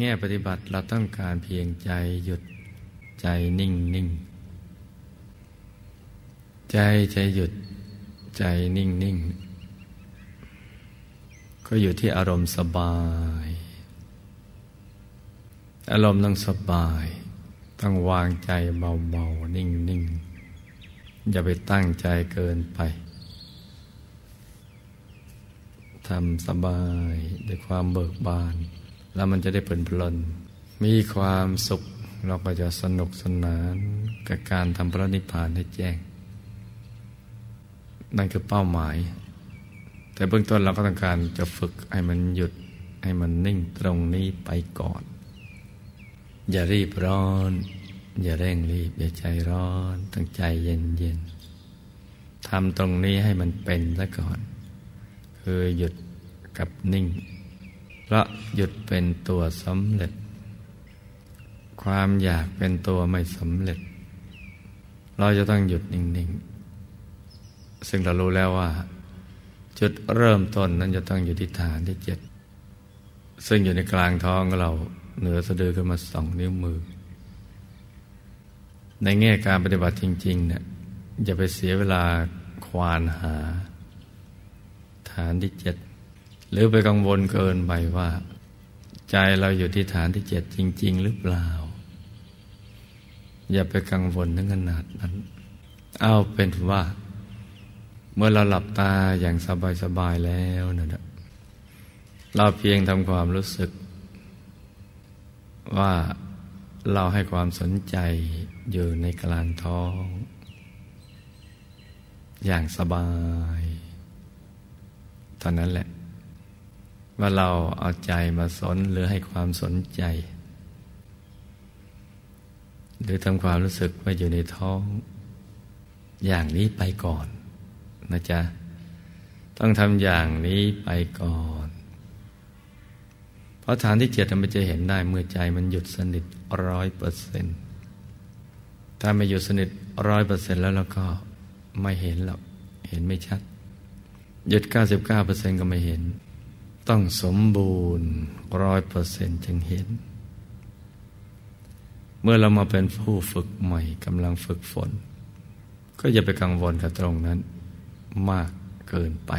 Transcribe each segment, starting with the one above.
แง่ปฏิบัติเราต้องการเพียงใจหยุดใจนิ่งนิ่งใจใจหยุดใจนิ่งนิ่งก็อยู่ที่อารมณ์สบาย อารมณ์ต้องสบาย ต้องวางใจเบาๆนิ่งๆอย่าไปตั้งใจเกินไปทำสบายด้วยความเบิกบาน แล้วมันจะได้เพลินเพลนมีความสุขเราก็จะสนุกสนานกับการทำพระนิพพานให้แจ้ง นั่นคือเป้าหมาย แต่เบื้องต้นเราก็ต้องการจะฝึกให้มันหยุดให้มันนิ่งตรงนี้ไปก่อน อย่ารีบร้อน อย่าเร่งรีบ อย่าใจร้อนตั้งใจเย็นเย็นทำตรงนี้ให้มันเป็นซะก่อน คือหยุดกับนิ่ง เพราะหยุดเป็นตัวสำเร็จ ความอยากเป็นตัวไม่สำเร็จ เราจะต้องหยุดนิ่งๆ ซึ่งเรารู้แล้วว่า จุดเริ่มต้นนั้นจะต้องอยู่ที่ฐานที่เจ็ดซึ่งอยู่ในกลางท้องเราเหนือสะดือขึ้นมาสองนิ้วมือ ในแง่การปฏิบัติจริงๆเนี่ยอย่าไปเสียเวลาควานหา ฐานที่เจ็ด หรือไปกังวลเกินไปว่า ใจเราอยู่ที่ฐานที่เจ็ดจริง ๆ หรือเปล่า อย่าไปกังวลถึงขนาดนั้น เอาเป็นว่า เมื่อเราหลับตาอย่างสบาย ๆ แล้วนะเราเพียงทำความรู้สึก ว่าเราให้ความสนใจอยู่ในกลางท้อง อย่างสบายท่านั้นแหละ ว่าเราเอาใจมาสนหรือให้ความสนใจ หรือทำความรู้สึกว่าอยู่ในท้อง อย่างนี้ไปก่อนนะจ๊ะ ต้องทำอย่างนี้ไปก่อน เพราะฐานที่เจ็ดมันจะเห็นได้เมื่อใจมันหยุดสนิทร้อยเปอร์เซ็นต์ถ้าไม่หยุดสนิทร้อยเปอร์เซ็นต์แล้วเราก็ไม่เห็นหรอกเห็นไม่ชัด หยุด99%ก็ไม่เห็น ต้องสมบูรณ์ร้อยเปอร์เซ็นต์จึงเห็น เมื่อเรามาเป็นผู้ฝึกใหม่กำลังฝึกฝน ก็อย่าไปกังวลกับตรงนั้นมากเกินไป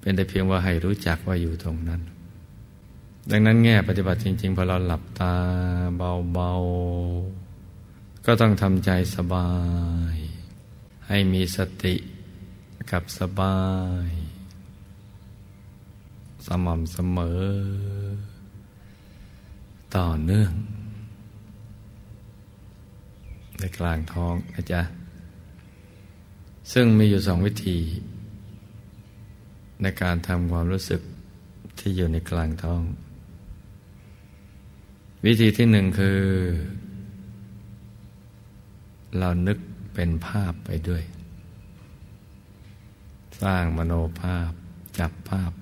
เป็นแต่เพียงว่าให้รู้จักว่าอยู่ตรงนั้น ดังนั้นแง่ปฏิบัติจริง ๆ พอเราหลับตาเบาๆ ก็ต้องทำใจสบาย ให้มีสติกับสบาย สม่ำเสมอ ต่อเนื่อง ในกลางท้องนะจ๊ะ ซึ่งมีอยู่สองวิธี ในการทำความรู้สึกที่อยู่ในกลางท้อง วิธีที่หนึ่งคือ เรานึกเป็นภาพไปด้วย สร้างมโนภาพจับภาพ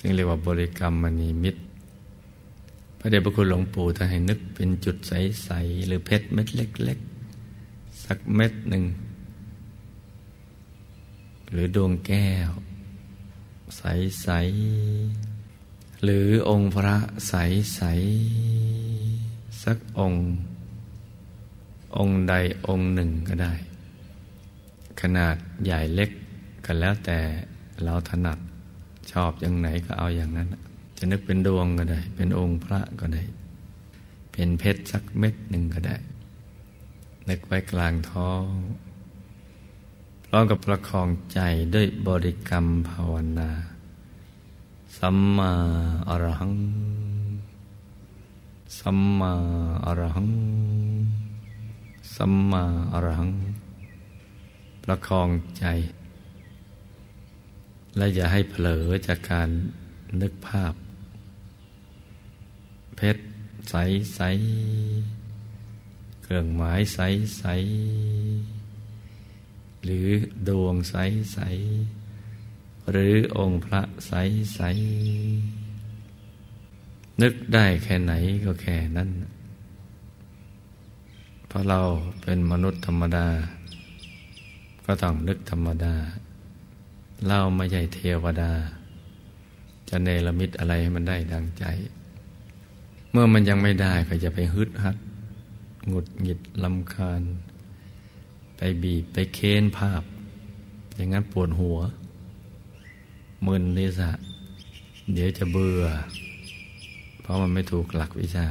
จึงเรียกว่าบริกรรมมณีมิตร พระเดชพระคุณหลวงปู่ท่านให้นึกเป็นจุดใส ๆ หรือเพชรเม็ดเล็ก ๆ สักเม็ดหนึ่ง หรือดวงแก้ว ใส ๆ หรือองค์พระใส ๆ สักองค์ องค์ใดองค์หนึ่งก็ได้ ขนาดใหญ่เล็กกันแล้วแต่เราถนัด ชอบอย่างไหนก็เอาอย่างนั้น จะนึกเป็นดวงก็ได้ เป็นองค์พระก็ได้ เป็นเพชรสักเม็ดหนึ่งก็ได้ นึกไว้กลางท้องพร้อมกับประคองใจด้วยบริกรรมภาวนา สัมมาอรหัง สัมมาอรหัง สัมมาอรหัง ประคองใจ และอย่าให้เผลอจากการนึกภาพ เพชรใสใสเครื่องหมายใสใสหรือดวงใสใสหรือองค์พระใสใสนึกได้แค่ไหนก็แค่นั้น เพราะเราเป็นมนุษย์ธรรมดา ก็ต้องนึกธรรมดา เราไม่ใช่เทวดา จะเนรมิตอะไรให้มันได้ดังใจ เมื่อมันยังไม่ได้ก็จะไปฮึดฮัดหงุดหงิดลำคาญ ไปบีบไปเค้นภาพ อย่างนั้นปวดหัวมึนนิสะเดี๋ยวจะเบื่อ เพราะมันไม่ถูกหลักวิชา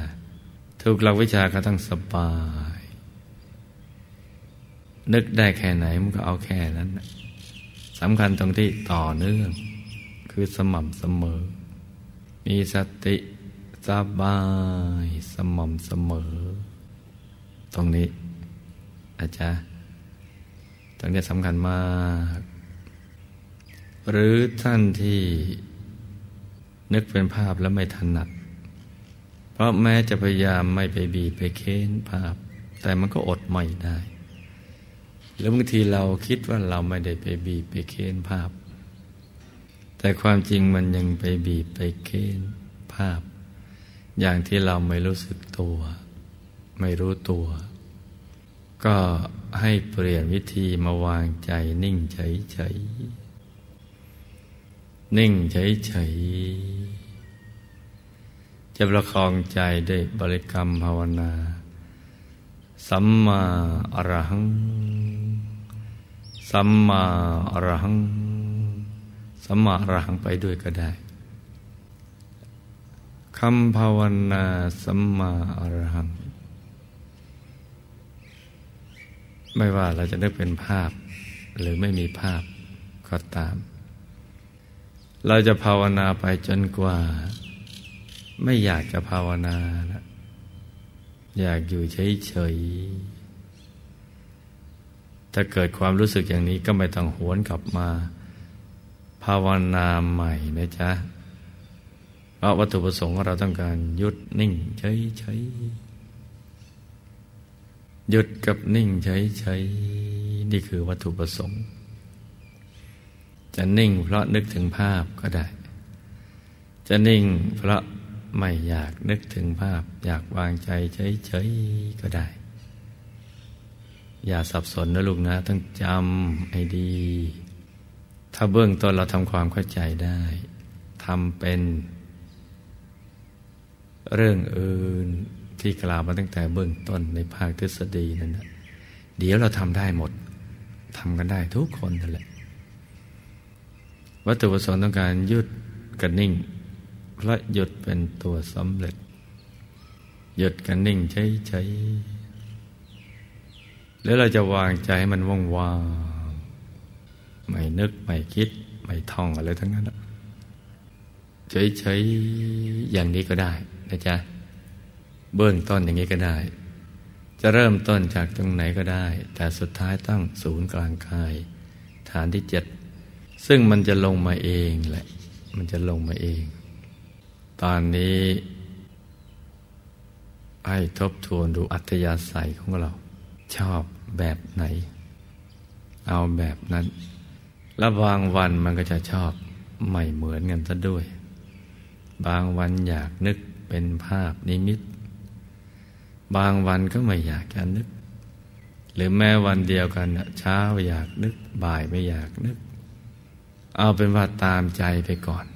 ถูกหลักวิชาก็ต้องสบาย นึกได้แค่ไหนมันก็เอาแค่นั้น สำคัญตรงที่ต่อเนื่อง คือสม่ำเสมอ มีสติสบายสม่ำเสมอ ตรงนี้อาจารย์ตรงนี้สำคัญมาก หรือท่านที่นึกเป็นภาพแล้วไม่ถนัด เพราะแม้จะพยายามไม่ไปบีบไปเค้นภาพ แต่มันก็อดไม่ได้ แล้วบางทีเราคิดว่าเราไม่ได้ไปบีบไปเค้นภาพ แต่ความจริงมันยังไปบีบไปเค้นภาพ อย่างที่เราไม่รู้สึกตัว ไม่รู้ตัว ก็ให้เปลี่ยนวิธีมาวางใจนิ่งเฉยๆนิ่งเฉยๆจะประคองใจด้วยบริกรรมภาวนา สัมมาอรหัง สัมมาอรหัง สัมมาอรหังไปด้วยก็ได้คำภาวนาสัมมาอรหัง ไม่ว่าเราจะนึกเป็นภาพ หรือไม่มีภาพก็ตาม เราจะภาวนาไปจนกว่า ไม่อยากจะภาวนาแล้วอยากอยู่เฉยๆ ถ้าเกิดความรู้สึกอย่างนี้ก็ไม่ต้องหวนกลับมา ภาวนาใหม่นะจ๊ะเพราะวัตถุประสงค์ของเราต้องการหยุดนิ่งเฉยๆหยุดกับนิ่งเฉยๆนี่คือวัตถุประสงค์ จะนิ่งเพราะนึกถึงภาพก็ได้ จะนิ่งเพราะไม่อยากนึกถึงภาพ อยากวางใจเฉยๆก็ได้ อย่าสับสนนะลูกนะ ต้องจำให้ดี ถ้าเบื้องต้นเราทำความเข้าใจได้ทำเป็น เรื่องอื่นที่กล่าวมาตั้งแต่เบื้องต้นในภาคทฤษฎีนั่นนะเดี๋ยวเราทำได้หมดทำกันได้ทุกคนนั่นแหละ วัตถุประสงค์ต้องการหยุดกันนิ่งพระหยุดเป็นตัวสำเร็จ หยุดกันนิ่งใช้ๆ แล้วเราจะวางใจให้มันว่างวางไม่นึกไม่คิด ไม่ท่องอะไรทั้งนั้นเฉยๆอย่างนี้ก็ได้นะจ๊ะเบื้องต้นอย่างนี้ก็ได้ จะเริ่มต้นจากตรงไหนก็ได้ แต่สุดท้ายตั้งศูนย์กลางกาย ฐานที่เจ็ดซึ่งมันจะลงมาเองแหละ มันจะลงมาเอง ตอนนี้ให้ทบทวนดูอัธยาศัยของเรา ชอบ แบบไหน เอาแบบนั้น แล้วบางวันมันก็จะชอบไม่เหมือนกันซะด้วย บางวันอยากนึกเป็นภาพนิมิต บางวันก็ไม่อยากจะนึก หรือแม้วันเดียวกันเช้าอยากนึก บ่ายไม่อยากนึก เอาเป็นว่าตามใจไปก่อน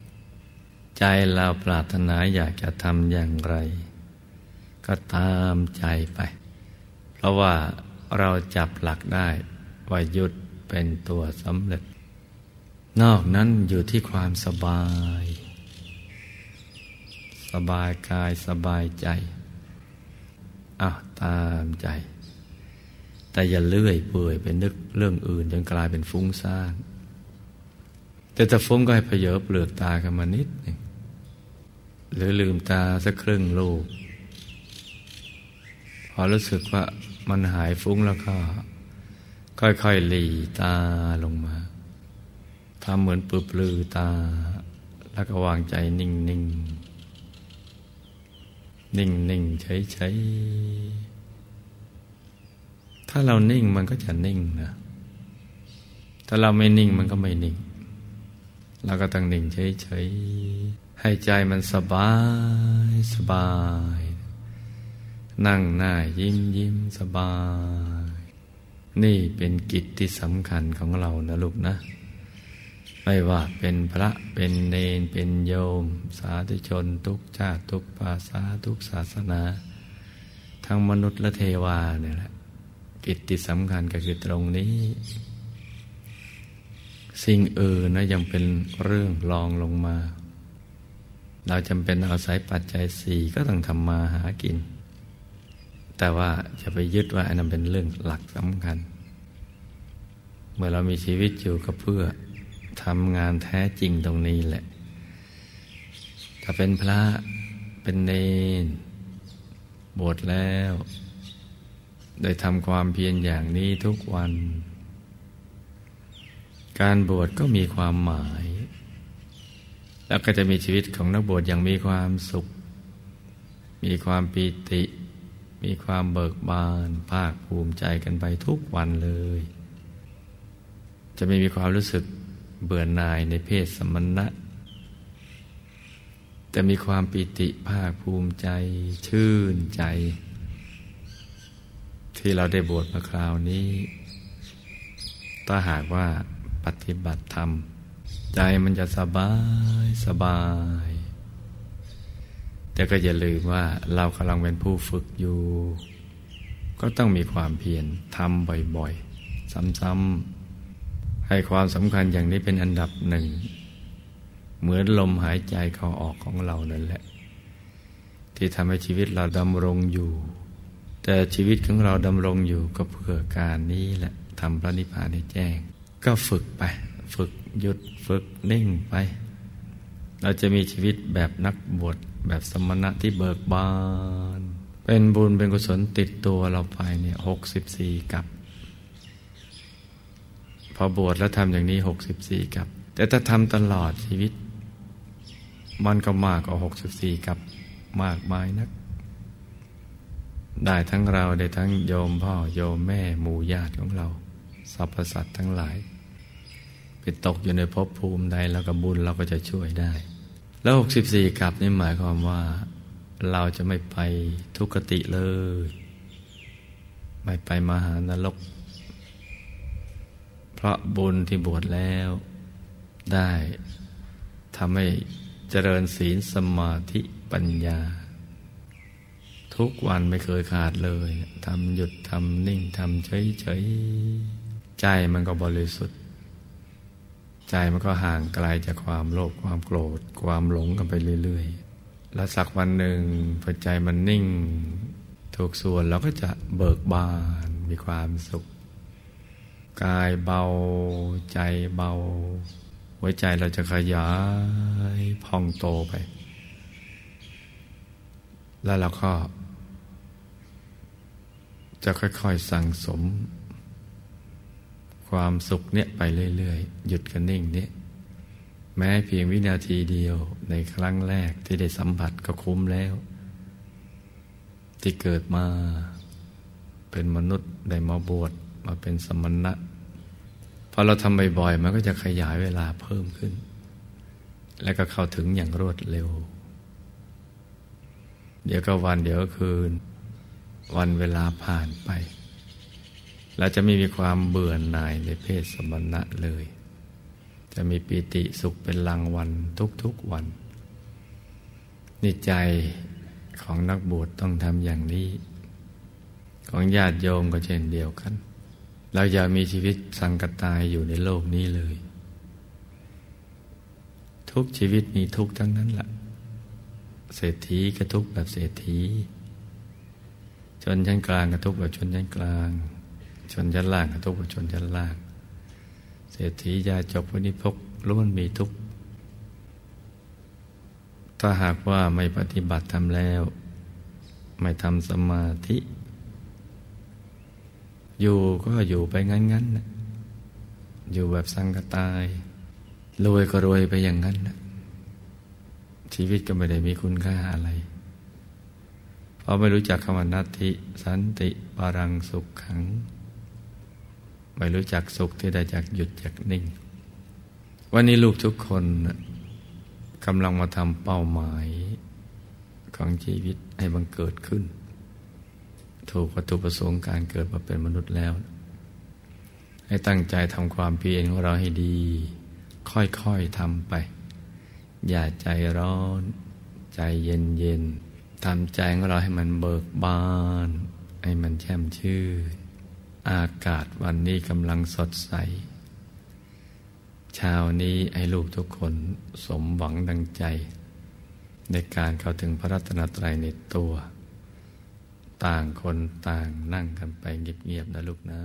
ใจเราปรารถนาอยากจะทำอย่างไร ก็ตามใจไป เพราะว่า เราจับหลักได้ว่าหยุดเป็นตัวสำเร็จ นอกนั้นอยู่ที่ความสบาย สบายกายสบายใจอะตามใจ แต่อย่าเลื่อยเปื่อยไปนึกเรื่องอื่นจนกลายเป็นฟุ้งซ่านแต่ถ้าฟุ้งก็ให้เพเยอเปลือกตากันมานิดหนึ่งหรือลืมตาสักครึ่งลูกพอรู้สึกว่า มันหายฟุ้งแล้วก็ ค่อยๆหลีตาลงมาทำเหมือนปืบลือตา แล้วก็วางใจนิ่งๆ นิ่งนิ่งเฉยๆ ถ้าเรานิ่งมันก็จะนิ่งนะ ถ้าเราไม่นิ่งมันก็ไม่นิ่ง เราก็ต้องนิ่งเฉยๆ ให้ใจมันสบายสบาย นั่งหน้ายิ้มยิ้มสบาย นี่เป็นกิจที่สำคัญของเรานะลูกนะ ไม่ว่าเป็นพระเป็นเนนเป็นโยม สาธุชนทุกชาติทุกภาษาทุกศาสนา ทั้งมนุษย์และเทวาเนี่ยแหละ กิจที่สำคัญก็คือตรงนี้ สิ่งอื่นนะยังเป็นเรื่องรองลงมา เราจำเป็นอาศัยปัจจัยสี่ก็ต้องทำมาหากิน แต่ว่าจะไปยึดว่าอันนั้นเป็นเรื่องหลักสำคัญ เมื่อเรามีชีวิตอยู่ก็เพื่อทำงานแท้จริงตรงนี้แหละ ถ้าเป็นพระเป็นเนนบวชแล้วได้ทำความเพียรอย่างนี้ทุกวัน การบวชก็มีความหมาย แล้วก็จะมีชีวิตของนักบวชอย่างมีความสุข มีความปีติ มีความเบิกบาน ภาคภูมิใจกันไปทุกวันเลย จะไม่มีความรู้สึกเบื่อหน่ายในเพศสมณะ แต่มีความปิติภาคภูมิใจ ชื่นใจ ที่เราได้บวชมาคราวนี้ ถ้าหากว่าปฏิบัติธรรม ใจมันจะสบายสบาย แต่ก็อย่าลืมว่าเรากำลังเป็นผู้ฝึกอยู่ ก็ต้องมีความเพียรทำบ่อยๆ ซ้ำๆ ให้ความสำคัญอย่างนี้เป็นอันดับหนึ่ง เหมือนลมหายใจเข้าออกของเรานั่นแหละ ที่ทำให้ชีวิตเราดำรงอยู่ แต่ชีวิตของเราดำรงอยู่ก็เพื่อการนี้แหละทำพระนิพพานให้แจ้ง ก็ฝึกไป ฝึกหยุดฝึกนิ่งไป เราจะมีชีวิตแบบนักบวชแบบสมณะที่เบิกบาน เป็นบุญเป็นกุศลติดตัวเราไปเนี่ยหกสิบสี่กับ พอบวชแล้วทำอย่างนี้หกสิบสี่กับ แต่ถ้าทำตลอดชีวิต มันก็มากกว่าหกสิบสี่กับมากมายนัก ได้ทั้งเราได้ทั้งโยมพ่อโยมแม่หมู่ญาติของเราสรรพสัตว์ทั้งหลาย ไปตกอยู่ในภพภูมิใดแล้วก็บุญเราก็จะช่วยได้ แล้วหกสิบสี่กับนี่หมายความว่า เราจะไม่ไปทุกติเลย ไม่ไปมหานรก เพราะบุญที่บวชแล้ว ได้ทำให้เจริญศีลสมาธิปัญญา ทุกวันไม่เคยขาดเลยทำหยุดทำนิ่งทำเฉยเฉยใจมันก็บริสุทธิ์ ใจมันก็ห่างไกลจากความโลภความโกรธ ความหลงกันไปเรื่อย ๆ แล้วสักวันหนึ่งพอใจมันนิ่ง ถูกส่วนเราก็จะเบิกบานมีความสุข กายเบาใจเบา หัวใจเราจะขยายพองโตไป แล้วเราก็จะค่อย ๆ สั่งสม ความสุขเนี่ยไปเรื่อยๆ หยุดกันนิ่งเนี่ยแม้เพียงวินาทีเดียวในครั้งแรกที่ได้สัมผัสก็คุ้มแล้ว ที่เกิดมาเป็นมนุษย์ได้มาบวชมาเป็นสมณะพอเราทำบ่อยๆ มันก็จะขยายเวลาเพิ่มขึ้น แล้วก็เข้าถึงอย่างรวดเร็ว เดี๋ยวก็วันเดี๋ยวก็คืน วันเวลาผ่านไป เราจะไม่มีความเบื่อหน่ายในเพศสมณะเลย จะมีปิติสุขเป็นรางวัลทุกๆวันนี่ใจของนักบวชต้องทำอย่างนี้ ของญาติโยมก็เช่นเดียวกัน เราอย่ามีชีวิตสังกตายอยู่ในโลกนี้เลย ทุกชีวิตมีทุกทั้งนั้นแหละเศรษฐีก็ทุกแบบเศรษฐี ชนชั้นกลางก็ทุกแบบชนชั้นกลาง ชนชั้นล่างก็ทุกแบบชนชั้นล่าง เศรษฐียาจบวันนี้พกล้วนมีทุกถ้าหากว่าไม่ปฏิบัติทำแล้ว ไม่ทำสมาธิ อยู่ก็อยู่ไปงั้นๆนะอยู่แบบสังกตายรวยก็รวยไปอย่างนั้นนะชีวิตก็ไม่ได้มีคุณค่าอะไร เพราะไม่รู้จักคำว่านัตติ สันติปรังสุขขัง ไม่รู้จักสุขที่ได้จากหยุดจากนิ่ง วันนี้ลูกทุกคนกำลังมาทำเป้าหมายของชีวิตให้บังเกิดขึ้น ถูกวัตถุประสงค์การเกิดมาเป็นมนุษย์แล้ว ให้ตั้งใจทำความเพียรของเราให้ดี ค่อยๆทำไป อย่าใจร้อน ใจเย็นๆทำใจของเราให้มันเบิกบาน ให้มันแช่มชื่น อากาศวันนี้กำลังสดใส เช้านี้ให้ลูกทุกคนสมหวังดังใจ ในการเข้าถึงพระรัตนตรัยในตัว ต่างคนต่างนั่งกันไปเงียบๆนะลูกนะ